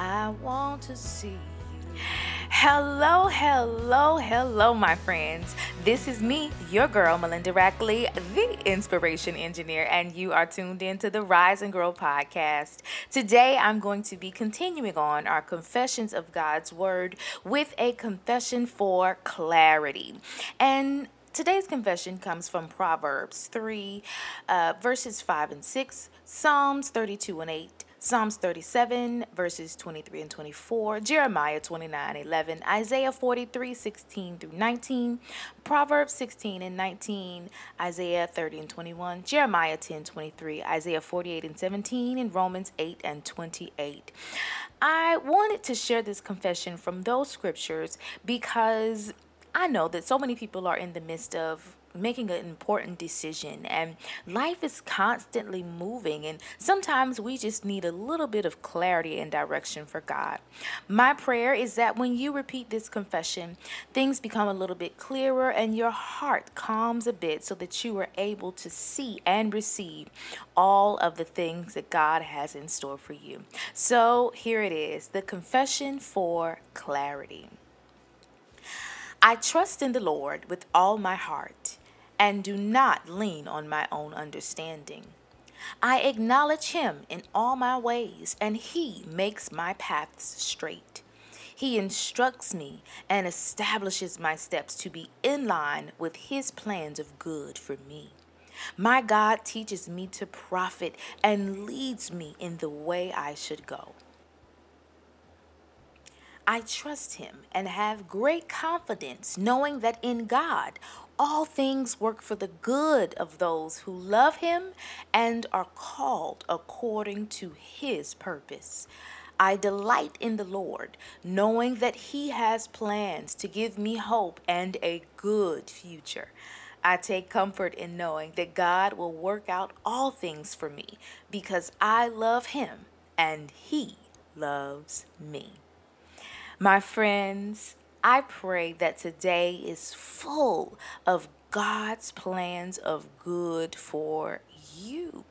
I want to see. Hello, hello, hello, my friends. This is me, your girl, Melinda Rackley, the inspiration engineer, and you are tuned in to the Rise and Grow podcast. Today, I'm going to be continuing on our confessions of God's Word with a confession for clarity. And Today's confession comes from Proverbs 3, uh, verses 5 and 6, Psalms 32 and 8, Psalms 37, verses 23 and 24, Jeremiah 29, 11, Isaiah 43, 16 through 19, Proverbs 16 and 19, Isaiah 30 and 21, Jeremiah 10, 23, Isaiah 48 and 17, and Romans 8 and 28. I wanted to share this confession from those scriptures because I know that so many people are in the midst of making an important decision and life is constantly moving and sometimes we just need a little bit of clarity and direction for God. My prayer is that when you repeat this confession, things become a little bit clearer and your heart calms a bit so that you are able to see and receive all of the things that God has in store for you. So here it is, the confession for clarity. I trust in the Lord with all my heart and do not lean on my own understanding. I acknowledge him in all my ways, and he makes my paths straight. He instructs me and establishes my steps to be in line with his plans of good for me. My God teaches me to profit and leads me in the way I should go. I trust him and have great confidence, knowing that in God all things work for the good of those who love him and are called according to his purpose. I delight in the Lord, knowing that he has plans to give me hope and a good future. I take comfort in knowing that God will work out all things for me because I love him and he loves me. My friends, I pray that today is full of God's plans of good for you.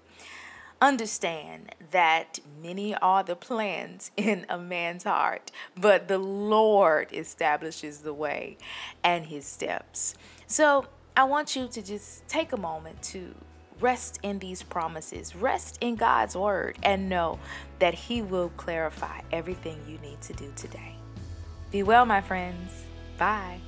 Understand that many are the plans in a man's heart, but the Lord establishes the way and his steps. So I want you to just take a moment to rest in these promises, rest in God's word, and know that He will clarify everything you need to do today. Be well, my friends. Bye.